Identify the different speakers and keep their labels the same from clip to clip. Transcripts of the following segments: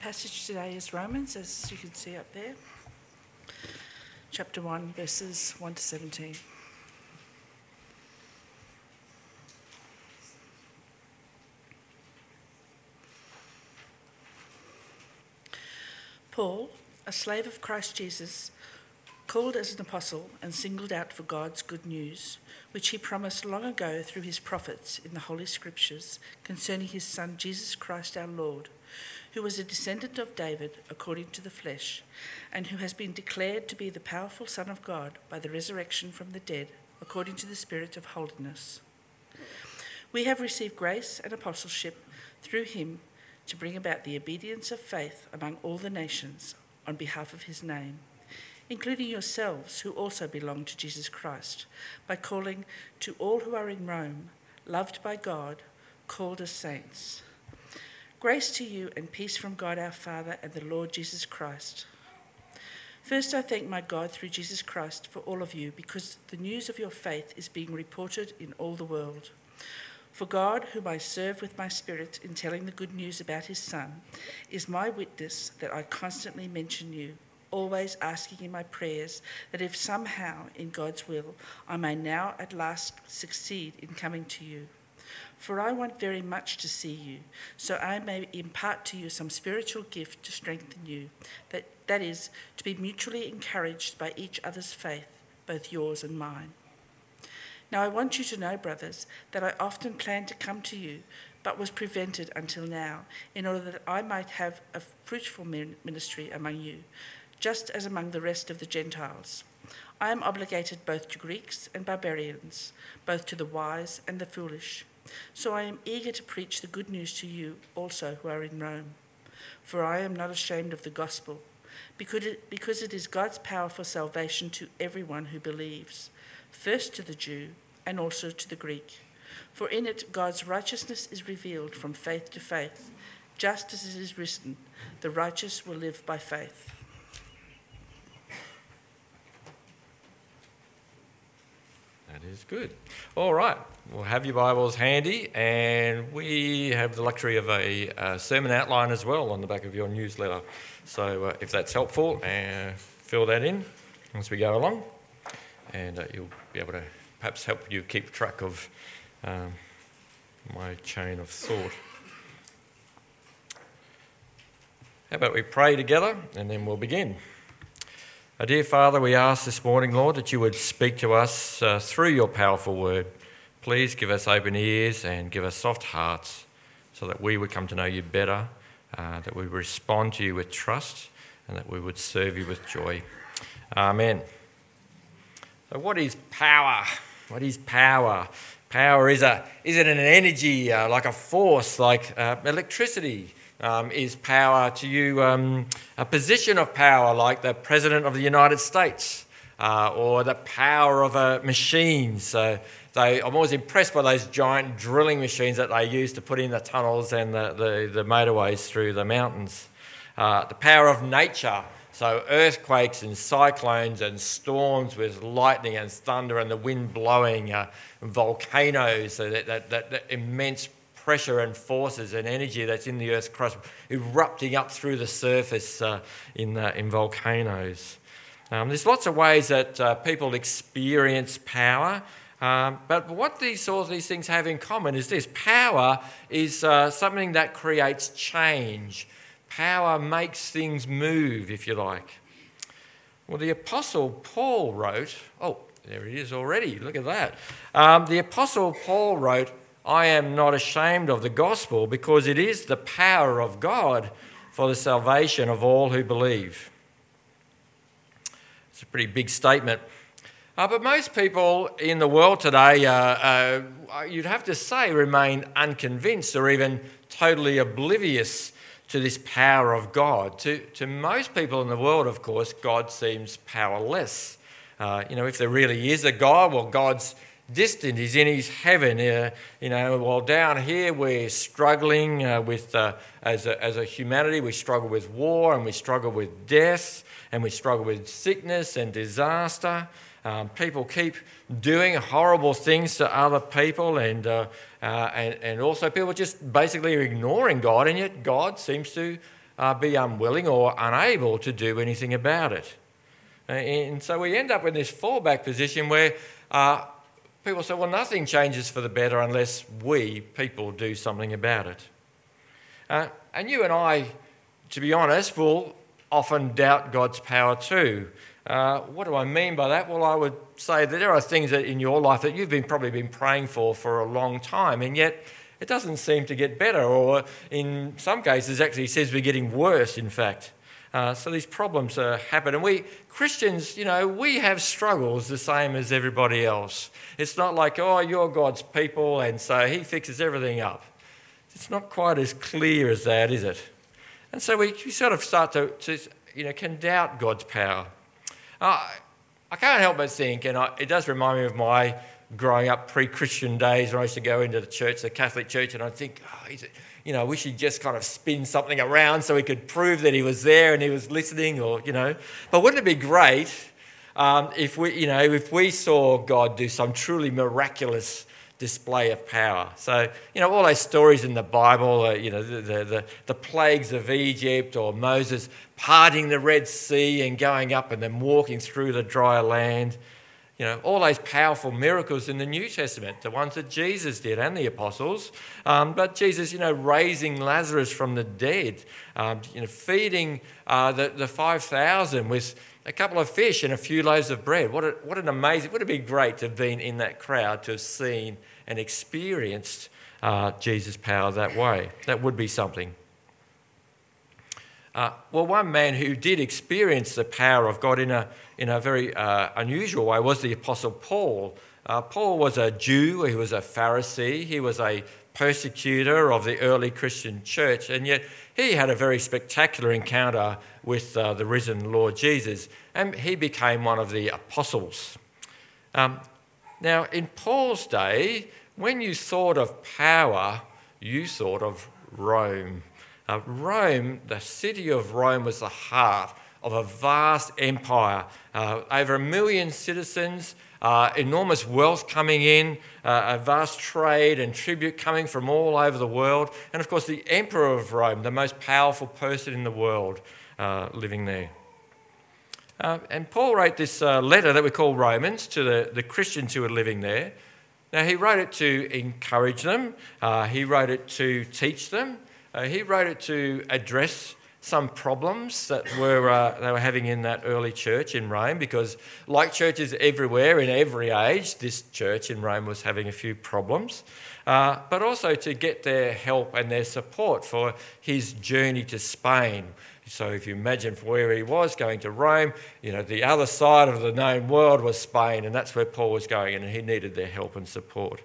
Speaker 1: passage today is Romans, as you can see up there, chapter 1, verses 1 to 17. Paul, a slave of Christ Jesus, called as an apostle and singled out for God's good news, which he promised long ago through his prophets in the Holy Scriptures concerning his Son Jesus Christ our Lord who was a descendant of David according to the flesh, and who has been declared to be the powerful Son of God by the resurrection from the dead according to the Spirit of holiness. We have received grace and apostleship through him to bring about the obedience of faith among all the nations on behalf of his name, including yourselves who also belong to Jesus Christ, by calling to all who are in Rome, loved by God, called as saints. Grace to you and peace from God our Father and the Lord Jesus Christ. First, I thank my God through Jesus Christ for all of you, because the news of your faith is being reported in all the world. For God, whom I serve with my spirit in telling the good news about his Son, is my witness that I constantly mention you, always asking in my prayers that if somehow, in God's will, I may now at last succeed in coming to you. For I want very much to see you, so I may impart to you some spiritual gift to strengthen you, that, that is, to be mutually encouraged by each other's faith, both yours and mine. Now I want you to know, brothers, that I often planned to come to you, but was prevented until now, in order that I might have a fruitful ministry among you, just as among the rest of the Gentiles. I am obligated both to Greeks and barbarians, both to the wise and the foolish. So I am eager to preach the good news to you also who are in Rome. For I am not ashamed of the gospel, because it, is God's power for salvation to everyone who believes, first to the Jew and also to the Greek. For in it God's righteousness is revealed from faith to faith, just as it is written, the righteous will live by faith.
Speaker 2: Is good. All right, we'll have your Bibles handy, and we have the luxury of a, sermon outline as well on the back of your newsletter. So, uh, if that's helpful, uh, fill that in as we go along, and uh, you'll be able to perhaps help you keep track of um, my chain of thought. How about we pray together and then we'll begin? Our dear Father, we ask this morning, Lord, that you would speak to us uh, through your powerful word. Please give us open ears and give us soft hearts so that we would come to know you better, uh, that we would respond to you with trust, and that we would serve you with joy. Amen. So, what is power? What is power? Power is, a, is it an energy, uh, like a force, like uh, electricity? Um, is power to you um, a position of power like the President of the United States uh, or the power of a machine. So they, I'm always impressed by those giant drilling machines that they use to put in the tunnels and the, the, the motorways through the mountains. Uh, the power of nature. So, earthquakes and cyclones and storms with lightning and thunder and the wind blowing, uh, volcanoes, so that, that, that, that immense pressure and forces and energy that's in the Earth's crust erupting up through the surface uh, in, in volcanoes. Um, there's lots of ways that uh, people experience power. Um, but what these all these things have in common is this: power is uh, something that creates change. Power makes things move, if you like. Well, the Apostle Paul wrote. Oh, there he is already. Look at that. Um, the Apostle Paul wrote, I am not ashamed of the gospel because it is the power of God for the salvation of all who believe. It's a pretty big statement. Uh, but most people in the world today, uh, uh, you'd have to say, remain unconvinced or even totally oblivious to this power of God. To, to most people in the world, of course, God seems powerless. Uh, you know, if there really is a God, well, God's distant. He's in his heaven. Uh, you know, while down here we're struggling uh, with, uh, as, a, as a humanity, we struggle with war and we struggle with death and we struggle with sickness and disaster. Um, people keep doing horrible things to other people, and, uh, uh, and, and also people just basically are ignoring God, and yet God seems to uh, be unwilling or unable to do anything about it. And so we end up in this fallback position where people say, well, nothing changes for the better unless we, people, do something about it. Uh, and you and I, to be honest, will often doubt God's power too. Uh, what do I mean by that? Well, I would say that there are things that in your life that you've been probably been praying for for a long time, and yet it doesn't seem to get better, or in some cases, actually seems to be getting worse, in fact. Uh, so these problems uh, happen. And we, Christians, you know, we have struggles the same as everybody else. It's not like, oh, you're God's people, and so He fixes everything up. It's not quite as clear as that, is it? And so we, we sort of start to, to, you know, can doubt God's power. Uh, I can't help but think, and I, it does remind me of my growing up pre Christian days when I used to go into the church, the Catholic Church, and I'd think, oh, it, you know, we should just kind of spin something around so we could prove that he was there and he was listening, or, you know. But wouldn't it be great um, if we, you know, if we saw God do some truly miraculous display of power. So, you know, all those stories in the Bible, uh, you know, the, the, the, plagues of Egypt or Moses parting the Red Sea and going up and then walking through the dry land. You know, all those powerful miracles in the New Testament, the ones that Jesus did and the apostles. Um, but Jesus, you know, raising Lazarus from the dead, um, you know, feeding uh, the, the 5,000 with a couple of fish and a few loaves of bread. What, a, what an amazing, would it be great to have been in that crowd, to have seen and experienced uh, Jesus' power that way? That would be something. Uh, well, one man who did experience the power of God in a, in a very uh, unusual way was the Apostle Paul. Uh, Paul was a Jew, he was a Pharisee, he was a persecutor of the early Christian church, and yet he had a very spectacular encounter with uh, the risen Lord Jesus, and he became one of the apostles. Um, now, in Paul's day, when you thought of power, you thought of Rome. Uh, Rome, the city of Rome, was the heart of a vast empire. Uh, over a million citizens, uh, enormous wealth coming in, uh, a vast trade and tribute coming from all over the world, and of course, the emperor of Rome, the most powerful person in the world, uh, living there. Uh, and Paul wrote this letter that we call Romans to the, the Christians who were living there. Now, he wrote it to encourage them, he wrote it to teach them. Uh, he wrote it to address some problems that were, uh, they were having in that early church in Rome because, like churches everywhere in every age, this church in Rome was having a few problems. Uh, but also to get their help and their support for his journey to Spain. So, if you imagine where he was going to Rome, you know, the other side of the known world was Spain, and that's where Paul was going, and he needed their help and support.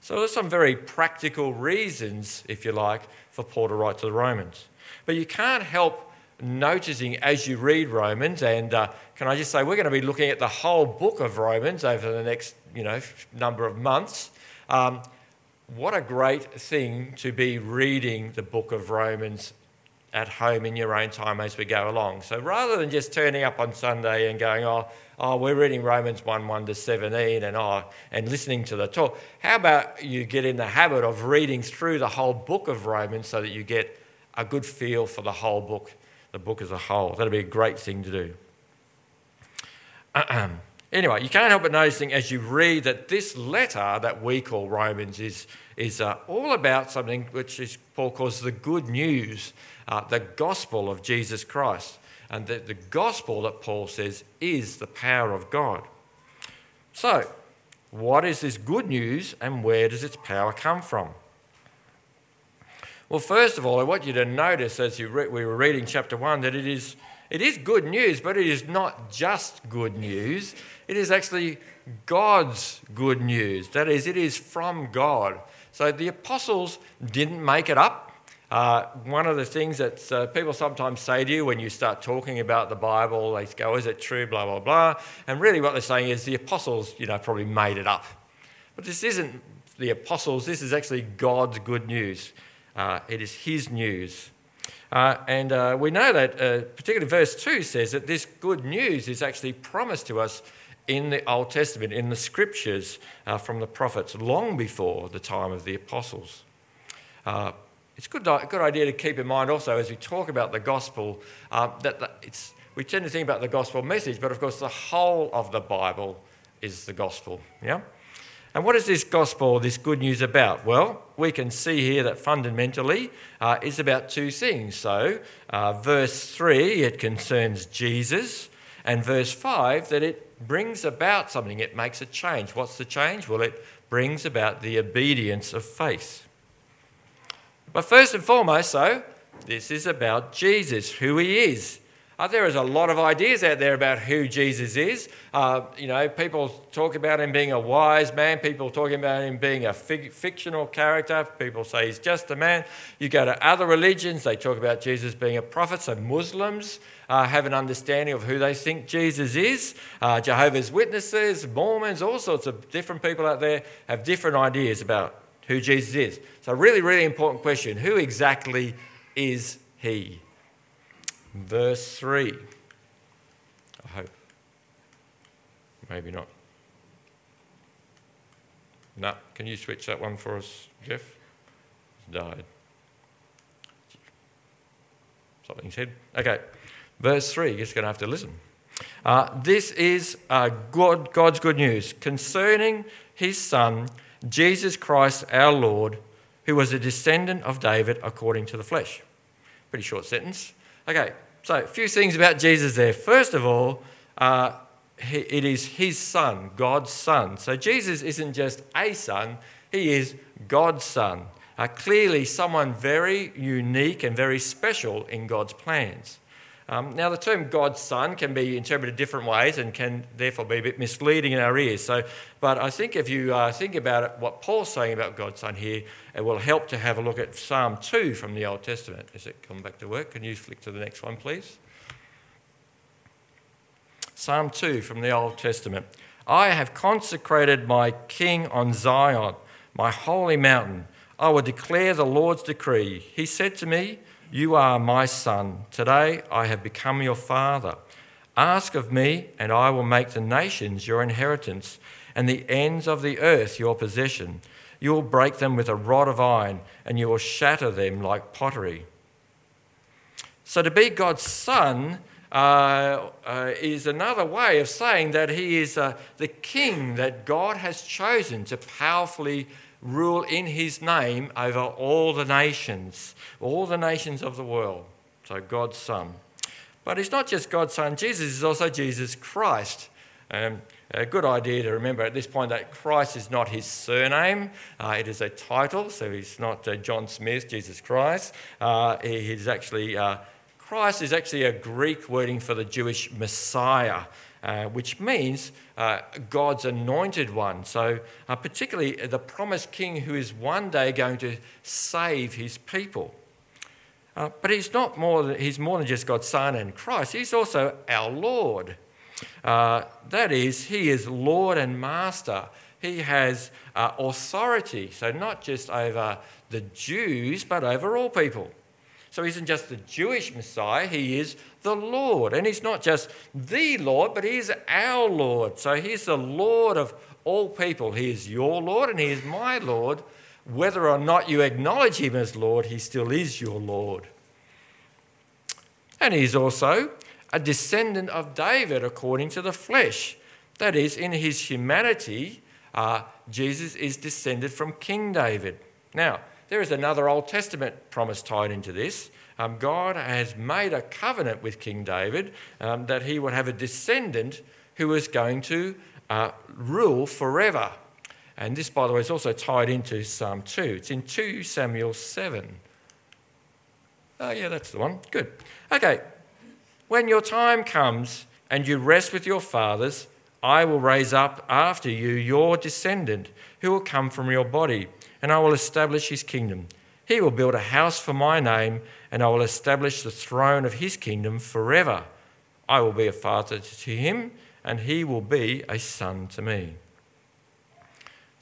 Speaker 2: So, there's some very practical reasons, if you like, for Paul to write to the Romans. But you can't help noticing as you read Romans, and uh, can I just say, we're going to be looking at the whole book of Romans over the next you know, number of months. Um, what a great thing to be reading the book of Romans at home in your own time as we go along. So rather than just turning up on Sunday and going, oh, oh, we're reading Romans 1 1 to 17 and, oh, and listening to the talk. How about you get in the habit of reading through the whole book of Romans so that you get a good feel for the whole book, the book as a whole? That'd be a great thing to do. anyway, you can't help but noticing as you read that this letter that we call Romans is, is uh, all about something which is, Paul calls the good news, uh, the gospel of Jesus Christ and that the gospel that Paul says is the power of God. So, what is this good news and where does its power come from? Well, first of all, I want you to notice as you re- we were reading chapter 1 that it is, it is good news, but it is not just good news. It is actually God's good news. That is, it is from God. So the apostles didn't make it up. Uh, one of the things that uh, people sometimes say to you when you start talking about the Bible, they go, "Is it true?" Blah blah blah. And really, what they're saying is the apostles, you know, probably made it up. But this isn't the apostles. This is actually God's good news. Uh, it is His news. Uh, and uh, we know that, uh, particularly verse 2 says that this good news is actually promised to us in the Old Testament, in the scriptures from the prophets, long before the time of the apostles. it's a good, good idea to keep in mind also as we talk about the gospel that it's, we tend to think about the gospel message, but of course, the whole of the Bible is the gospel. Yeah? And what is this gospel, this good news about? Well, we can see here that fundamentally uh, it's about two things. So, uh, verse 3, it concerns Jesus, and verse 5, that it brings about something, it makes a change. What's the change? Well, it brings about the obedience of faith. But first and foremost, so, this is about Jesus, who he is. Uh, there is a lot of ideas out there about who Jesus is. Uh, you know, people talk about him being a wise man. People talking about him being a fig- fictional character. People say he's just a man. You go to other religions, they talk about Jesus being a prophet. So Muslims uh, have an understanding of who they think Jesus is. Uh, Jehovah's Witnesses, Mormons, all sorts of different people out there have different ideas about who Jesus is. So, really, really important question who exactly is he? Verse 3. I hope. Maybe not. No, can you switch that one for us, Jeff? It's died. Something's hid. Okay, verse 3, you're just going to have to listen. Uh, this is uh, God, God's good news concerning his Son, Jesus Christ our Lord, who was a descendant of David according to the flesh. Pretty short sentence. Okay, so a few things about Jesus there. First of all, uh, it is his son, God's son. So Jesus isn't just a son, he is God's son. Uh, clearly, someone very unique and very special in God's plans. Um, now, the term God's Son can be interpreted different ways and can therefore be a bit misleading in our ears. So, but I think if you uh, think about it, what Paul's saying about God's Son here, it will help to have a look at Psalm 2 from the Old Testament. Is it come back to work? Can you flick to the next one, please? Psalm 2 from the Old Testament. I have consecrated my King on Zion, my holy mountain. I will declare the Lord's decree. He said to me, you are my son. Today I have become your father. Ask of me, and I will make the nations your inheritance, and the ends of the earth your possession. You will break them with a rod of iron, and you will shatter them like pottery. So, to be God's son uh, uh, is another way of saying that he is uh, the king that God has chosen to powerfully rule in his name over all the nations, all the nations of the world. So, God's Son. But he's not just God's Son, Jesus is also Jesus Christ. Um, a good idea to remember at this point that Christ is not his surname, uh, it is a title, so he's not uh, John Smith, Jesus Christ. Uh, he's actually, uh, Christ is actually a Greek wording for the Jewish Messiah. Uh, which means uh, God's anointed one. So, uh, particularly the promised king who is one day going to save his people. Uh, but he's not more than, he's more than just God's son and Christ, he's also our Lord. Uh, that is, he is Lord and Master. He has authority, so not just over the Jews, but over all people. So he isn't just the Jewish Messiah, he is the Lord. And he's not just the Lord, but he is our Lord. So he's the Lord of all people. He is your Lord and he is my Lord. Whether or not you acknowledge him as Lord, he still is your Lord. And he's also a descendant of David according to the flesh. That is, in his humanity, uh, Jesus is descended from King David. Now, there is another Old Testament promise tied into this. Um, God has made a covenant with King David um, that he would have a descendant who was going to uh, rule forever. And this, by the way, is also tied into Psalm 2. It's in 2 Samuel 7. Oh, yeah, that's the one. Good. Okay. When your time comes and you rest with your fathers, I will raise up after you your descendant who will come from your body and I will establish his kingdom. He will build a house for my name, and I will establish the throne of his kingdom forever. I will be a father to him, and he will be a son to me.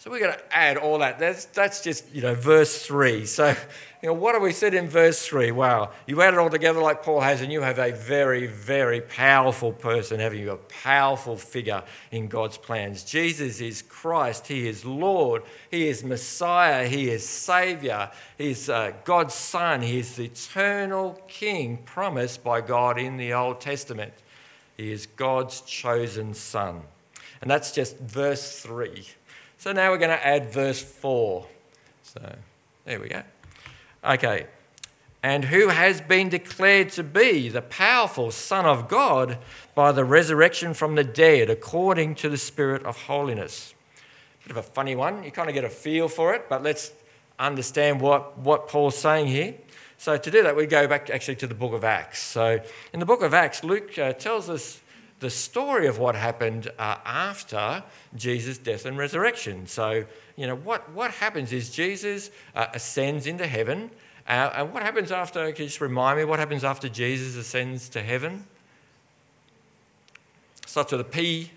Speaker 2: So we're going to add all that. That's, that's just, you know, verse 3. So, you know, what have we said in verse 3? Wow, you add it all together like Paul has, and you have a very, very powerful person, having you? A powerful figure in God's plans. Jesus is Christ. He is Lord. He is Messiah. He is Savior. He's uh, God's Son. He is the eternal King promised by God in the Old Testament. He is God's chosen Son. And that's just verse 3. So now we're going to add verse 4. So there we go. Okay. And who has been declared to be the powerful Son of God by the resurrection from the dead according to the Spirit of holiness. Bit of a funny one. You kind of get a feel for it, but let's understand what, what Paul's saying here. So, to do that, we go back actually to the book of Acts. So, in the book of Acts, Luke uh, tells us the story of what happened uh, after Jesus' death and resurrection. So, you know, what, what happens is Jesus uh, ascends into heaven. Uh, and what happens after, can you just remind me, what happens after Jesus ascends to heaven? Starts with a P.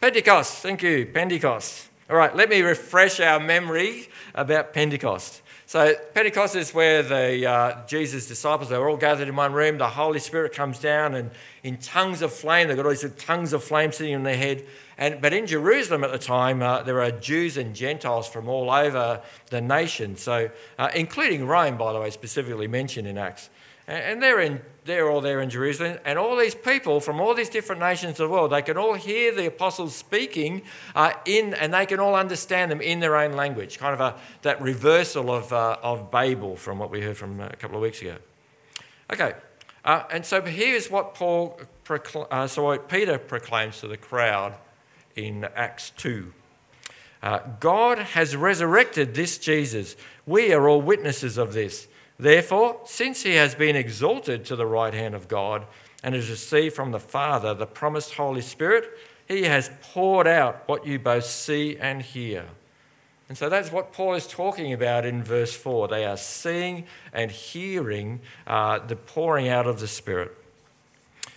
Speaker 2: Pentecost, thank you, Pentecost. All right, let me refresh our memory about Pentecost. So Pentecost is where the uh, Jesus' disciples they were all gathered in one room. The Holy Spirit comes down and in tongues of flame. They've got all these tongues of flame sitting in their head. And but in Jerusalem at the time, uh, there are Jews and Gentiles from all over the nation. So uh, including Rome, by the way, specifically mentioned in Acts. And they're, in, they're all there in Jerusalem. And all these people from all these different nations of the world, they can all hear the apostles speaking uh, in, and they can all understand them in their own language. Kind of a, that reversal of, uh, of Babel from what we heard from a couple of weeks ago. Okay, uh, and so here's what Paul, uh, so what Peter proclaims to the crowd in Acts 2. Uh, God has resurrected this Jesus. We are all witnesses of this. Therefore, since he has been exalted to the right hand of God and has received from the Father the promised Holy Spirit, he has poured out what you both see and hear. And so that's what Paul is talking about in verse 4. They are seeing and hearing uh, the pouring out of the Spirit.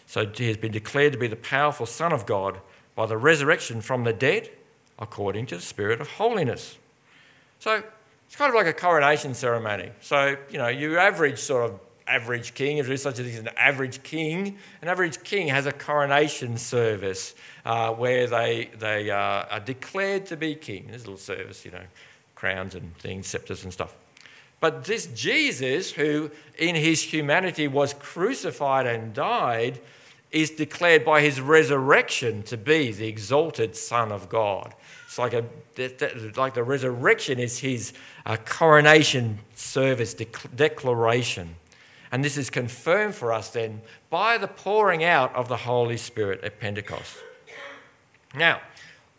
Speaker 2: So he has been declared to be the powerful Son of God by the resurrection from the dead according to the Spirit of holiness. So it's kind of like a coronation ceremony. So, you know, your average sort of average king, if there is such a thing as an average king, an average king has a coronation service uh, where they, they uh, are declared to be king. There's a little service, you know, crowns and things, scepters and stuff. But this Jesus, who in his humanity was crucified and died, is declared by his resurrection to be the exalted Son of God. It's like, a, like the resurrection is his uh, coronation service declaration. And this is confirmed for us then by the pouring out of the Holy Spirit at Pentecost. Now,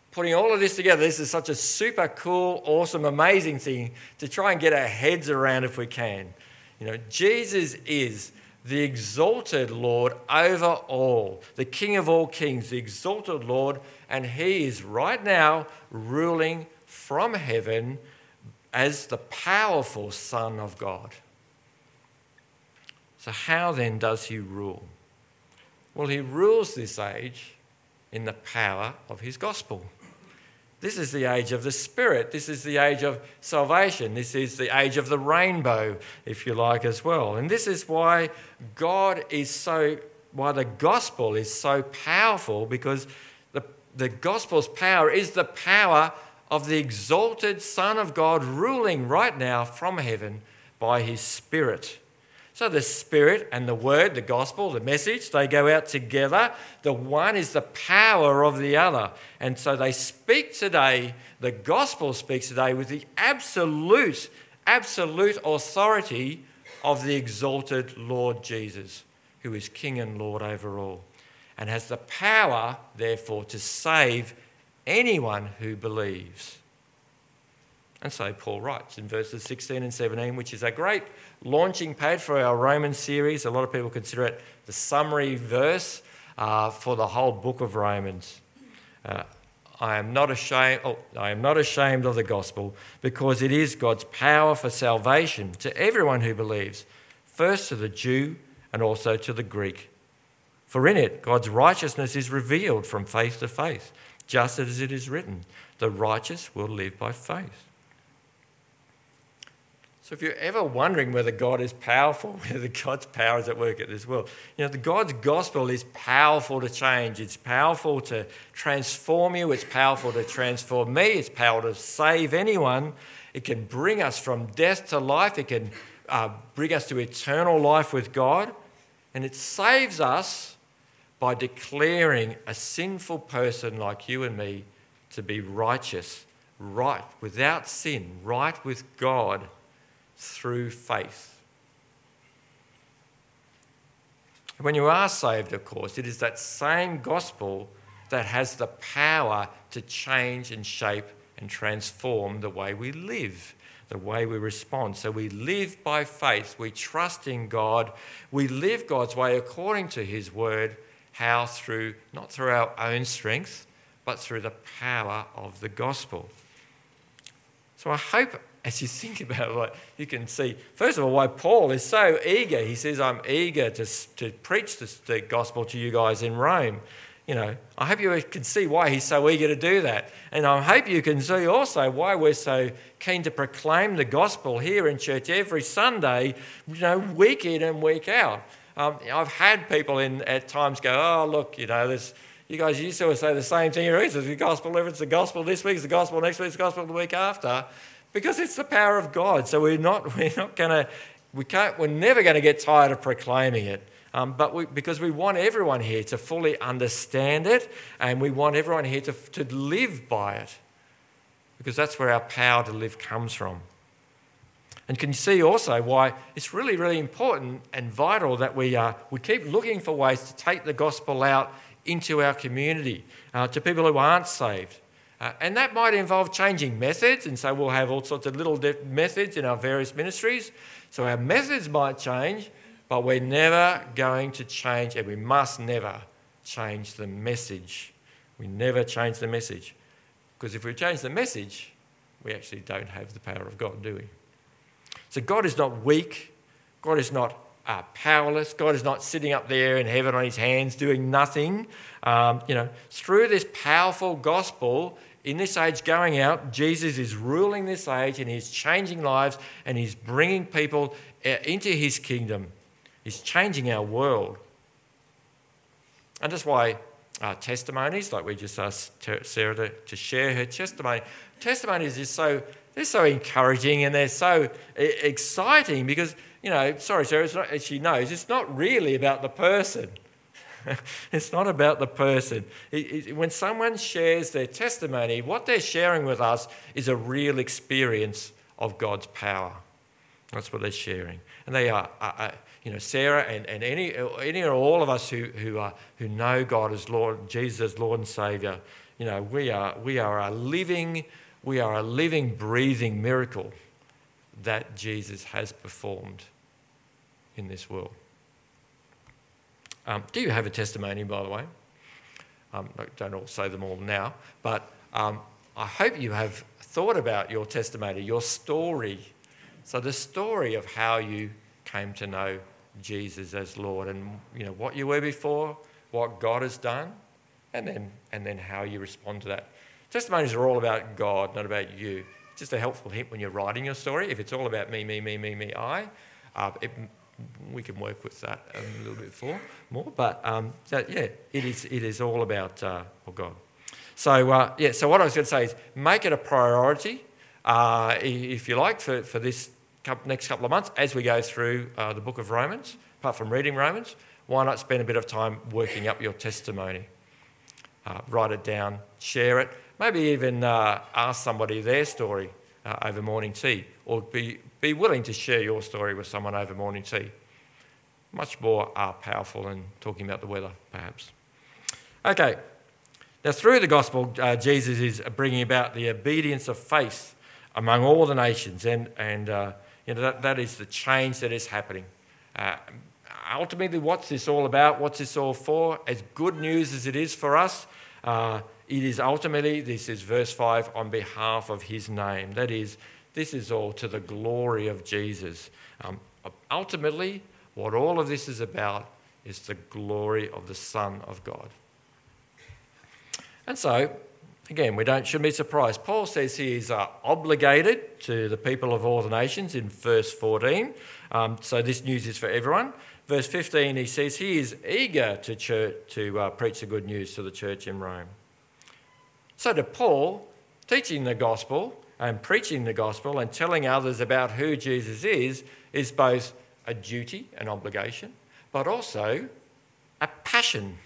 Speaker 2: putting all of this together, this is such a super cool, awesome, amazing thing to try and get our heads around if we can. You know, Jesus is the exalted Lord over all, the King of all kings, the exalted Lord, and he is right now ruling from heaven as the powerful Son of God. So, how then does he rule? Well, he rules this age in the power of his gospel. This is the age of the Spirit. This is the age of salvation. This is the age of the rainbow, if you like, as well. And this is why God is so, why the gospel is so powerful, because the, the gospel's power is the power of the exalted Son of God ruling right now from heaven by his Spirit. So the Spirit and the Word, the gospel, the message, they go out together. The one is the power of the other. And so they speak today, the gospel speaks today with the absolute, absolute authority of the exalted Lord Jesus, who is King and Lord over all, and has the power, therefore, to save anyone who believes. And so Paul writes in verses 16 and 17, which is a great launching pad for our Roman series. A lot of people consider it the summary verse uh, for the whole book of Romans. Uh, I am not ashamed. Oh, I am not ashamed of the gospel because it is God's power for salvation to everyone who believes, first to the Jew and also to the Greek. For in it, God's righteousness is revealed from faith to faith, just as it is written the righteous will live by faith. So if you're ever wondering whether God is powerful, whether God's power is at work at this world, you know, the God's gospel is powerful to change. It's powerful to transform you. It's powerful to transform me. It's powerful to save anyone. It can bring us from death to life. It can uh, bring us to eternal life with God. And it saves us by declaring a sinful person like you and me to be righteous, right, without sin, right with God through faith. When you are saved, of course, it is that same gospel that has the power to change and shape and transform the way we live, the way we respond. So we live by faith, we trust in God, we live God's way according to His word. How? Through, not through our own strength, but through the power of the gospel. So I hope as you think about it, like, you can see, first of all, why Paul is so eager. He says, I'm eager to, to preach this, the gospel to you guys in Rome. You know, I hope you can see why he's so eager to do that. And I hope you can see also why we're so keen to proclaim the gospel here in church every Sunday, you know, week in and week out. Um, I've had people in at times go, oh, look, you know, this, you guys used to say the same thing. It's the gospel, it's the gospel this week, it's the gospel next week, it's the gospel the week after because it's the power of God. So we're not, we're not going to, we can't, we're never going to get tired of proclaiming it. Um, but we, because we want everyone here to fully understand it and we want everyone here to, to live by it because that's where our power to live comes from. And can you see also why it's really, really important and vital that we, uh, we keep looking for ways to take the gospel out into our community, uh, to people who aren't saved. Uh, and that might involve changing methods, and so we'll have all sorts of little methods in our various ministries. So our methods might change, but we're never going to change, and we must never change the message. We never change the message. Because if we change the message, we actually don't have the power of God, do we? So God is not weak, God is not uh, powerless. God is not sitting up there in heaven on his hands doing nothing. Um, you know, through this powerful gospel, in this age going out, Jesus is ruling this age and he's changing lives and he's bringing people uh, into his kingdom. He's changing our world. And that's why uh, testimonies, like we just asked Sarah to, to share her testimony, testimonies is so they're so encouraging and they're so exciting because you know, sorry, Sarah, not, she knows it's not really about the person. it's not about the person. It, it, when someone shares their testimony, what they're sharing with us is a real experience of God's power. That's what they're sharing. And they are, uh, uh, you know, Sarah and, and any, any or all of us who, who, are, who know God as Lord, Jesus as Lord and Saviour, you know, we are, we are a living, we are a living, breathing miracle that Jesus has performed in this world. Um, do you have a testimony, by the way? Um, don't all say them all now, but um, I hope you have thought about your testimony, your story. So the story of how you came to know Jesus as Lord, and you know what you were before, what God has done, and then and then how you respond to that. Testimonies are all about God, not about you. Just a helpful hint when you're writing your story. If it's all about me, me, me, me, me, I, uh, it we can work with that a little bit for, more. But um, that, yeah, it is, it is all about uh, oh God. So, uh, yeah, so what I was going to say is make it a priority, uh, if you like, for, for this couple, next couple of months as we go through uh, the book of Romans. Apart from reading Romans, why not spend a bit of time working up your testimony? Uh, write it down, share it, maybe even uh, ask somebody their story over morning tea, or be be willing to share your story with someone over morning tea. Much more uh, powerful than talking about the weather, perhaps. Okay, now through the gospel, uh, Jesus is bringing about the obedience of faith among all the nations, and, and uh, you know, that, that is the change that is happening. Uh, ultimately, what's this all about? What's this all for? As good news as it is for us, uh, it is ultimately, this is verse 5, on behalf of his name. That is, this is all to the glory of Jesus. Um, ultimately, what all of this is about is the glory of the Son of God. And so, again, we don't, shouldn't be surprised. Paul says he is uh, obligated to the people of all the nations in verse 14. Um, so this news is for everyone. Verse 15, he says he is eager to, church, to uh, preach the good news to the church in Rome. So to Paul, teaching the gospel and preaching the gospel and telling others about who Jesus is is both a duty, an obligation, but also a passion.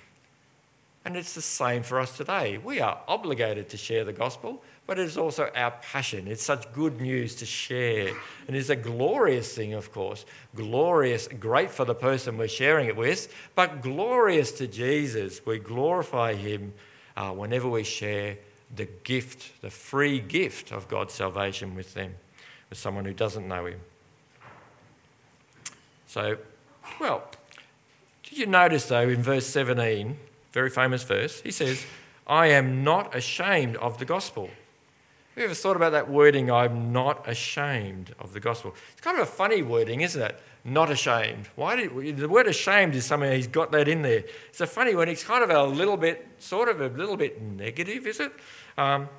Speaker 2: And it's the same for us today. We are obligated to share the gospel, but it is also our passion. It's such good news to share. And it's a glorious thing, of course. Glorious, great for the person we're sharing it with, but glorious to Jesus. We glorify him uh, whenever we share the gift, the free gift of God's salvation with them, with someone who doesn't know him. So, well, did you notice though in verse 17, very famous verse, he says, I am not ashamed of the gospel. Have you ever thought about that wording, I'm not ashamed of the gospel? It's kind of a funny wording, isn't it? Not ashamed. Why did the word ashamed is something he's got that in there. It's a funny one. It's kind of a little bit, sort of a little bit negative, is it? Um,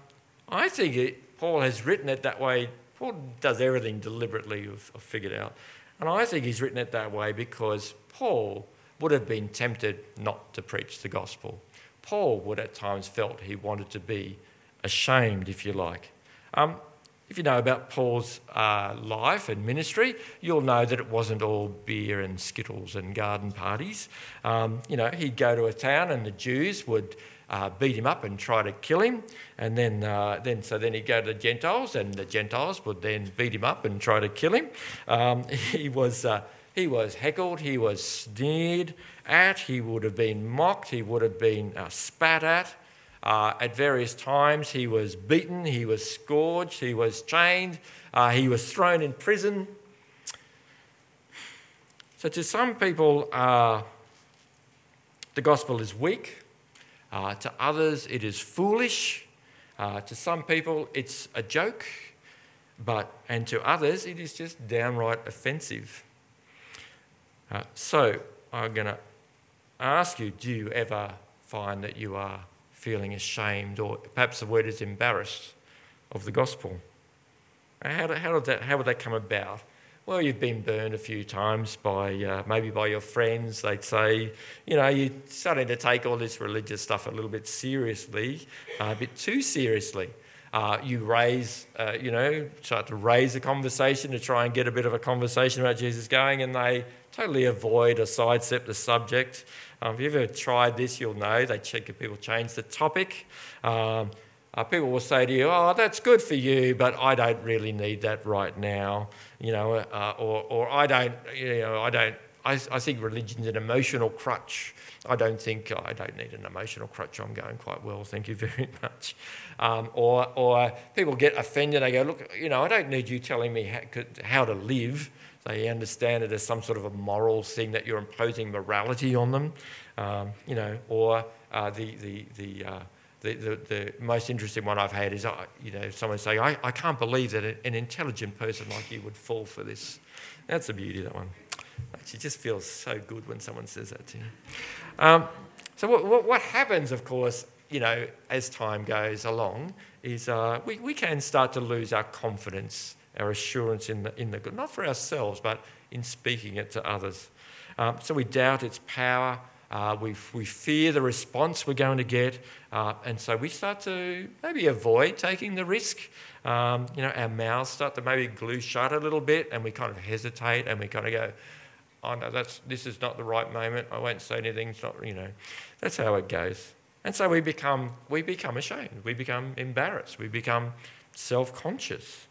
Speaker 2: I think it, Paul has written it that way. Paul does everything deliberately, I've figured out. And I think he's written it that way because Paul would have been tempted not to preach the gospel. Paul would at times felt he wanted to be ashamed, if you like. Um, if you know about Paul's uh, life and ministry, you'll know that it wasn't all beer and skittles and garden parties. Um, you know, he'd go to a town and the Jews would uh, beat him up and try to kill him, and then, uh, then so then he'd go to the Gentiles, and the Gentiles would then beat him up and try to kill him. Um, he was uh, he was heckled, he was sneered at, he would have been mocked, he would have been uh, spat at. Uh, at various times, he was beaten, he was scourged, he was chained, uh, he was thrown in prison. So, to some people, uh, the gospel is weak. Uh, to others, it is foolish. Uh, to some people, it's a joke. But, and to others, it is just downright offensive. Uh, so, I'm going to ask you do you ever find that you are feeling ashamed, or perhaps the word is embarrassed, of the gospel? How, how, did that, how would that come about? Well, you've been burned a few times by uh, maybe by your friends. They'd say, you know, you're starting to take all this religious stuff a little bit seriously, uh, a bit too seriously. Uh, you raise, uh, you know, start to raise a conversation to try and get a bit of a conversation about Jesus going, and they totally avoid or sidestep the subject. Um, if you've ever tried this, you'll know they check if people change the topic. Um, uh, people will say to you, "Oh, that's good for you, but I don't really need that right now," you know, uh, or, or I don't, you know, I don't. I, I think religion's an emotional crutch. I don't think I don't need an emotional crutch. I'm going quite well, thank you very much. Um, or, or people get offended. They go, "Look, you know, I don't need you telling me how, how to live." They understand it as some sort of a moral thing that you're imposing morality on them, um, you know, or uh, the the the uh, the, the, the, most interesting one I've had is, uh, you know, someone saying, I, I can't believe that an intelligent person like you would fall for this. That's the beauty of that one. It just feels so good when someone says that to you. Um, so what, what, what, happens, of course, you know, as time goes along, is uh, we, we can start to lose our confidence, our assurance in the, in the good, not for ourselves, but in speaking it to others. Um, so we doubt its power, uh, we, we fear the response we're going to get, uh, and so we start to maybe avoid taking the risk. Um, you know, our mouths start to maybe glue shut a little bit, and we kind of hesitate, and we kind of go, "Oh no, that's this is not the right moment. I won't say anything." It's not, you know, that's how it goes. And so we become we become ashamed. We become embarrassed. We become self-conscious.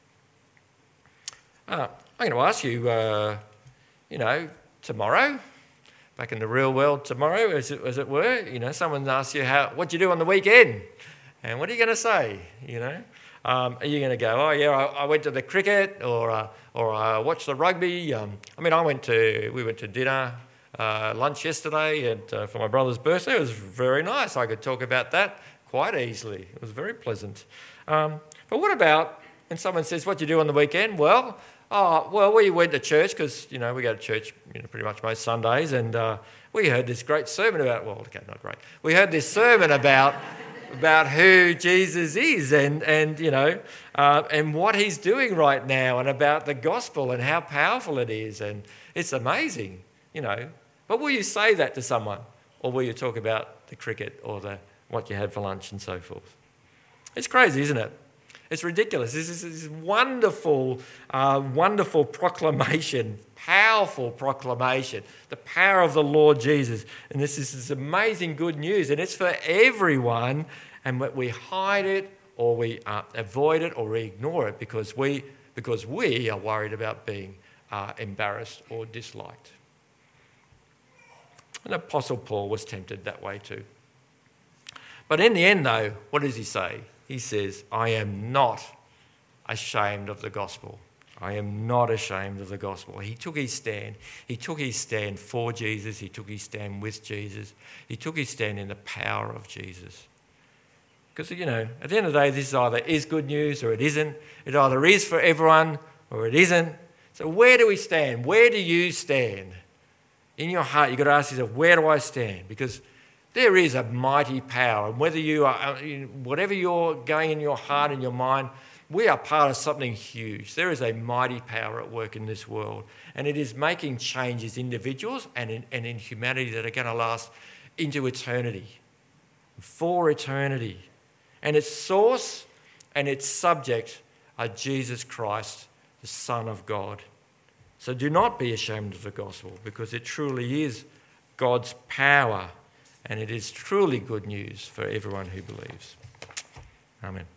Speaker 2: Uh, I'm going to ask you, uh, you know, tomorrow back in the real world tomorrow, as it, as it were. You know, someone asks you, how, what do you do on the weekend? And what are you going to say? You know, um, are you going to go, oh, yeah, I, I, went to the cricket or, uh, or I watched the rugby? Um, I mean, I went to, we went to dinner, uh, lunch yesterday and, uh, for my brother's birthday. It was very nice. I could talk about that quite easily. It was very pleasant. Um, but what about when someone says, what do you do on the weekend? Well, Oh, well, we went to church because, you know, we go to church you know, pretty much most Sundays, and uh, we heard this great sermon about, well, okay, not great. We heard this sermon about about who Jesus is and, and you know, uh, and what he's doing right now and about the gospel and how powerful it is. And it's amazing, you know. But will you say that to someone? Or will you talk about the cricket or the, what you had for lunch and so forth? It's crazy, isn't it? It's ridiculous. This is this wonderful, uh, wonderful proclamation, powerful proclamation, the power of the Lord Jesus. And this is this amazing good news, and it's for everyone. And we hide it, or we uh, avoid it, or we ignore it because we because we are worried about being uh, embarrassed or disliked. And Apostle Paul was tempted that way too. But in the end, though, what does he say? He says, I am not ashamed of the gospel. I am not ashamed of the gospel. He took his stand. He took his stand for Jesus. He took his stand with Jesus. He took his stand in the power of Jesus. Because, you know, at the end of the day, this either is good news or it isn't. It either is for everyone or it isn't. So, where do we stand? Where do you stand? In your heart, you've got to ask yourself, where do I stand? Because there is a mighty power. And whether you are, uh, whatever you're going in your heart and your mind, we are part of something huge. There is a mighty power at work in this world. And it is making changes, individuals and in, and in humanity, that are going to last into eternity, for eternity. And its source and its subject are Jesus Christ, the Son of God. So do not be ashamed of the gospel because it truly is God's power and it is truly good news for everyone who believes. Amen.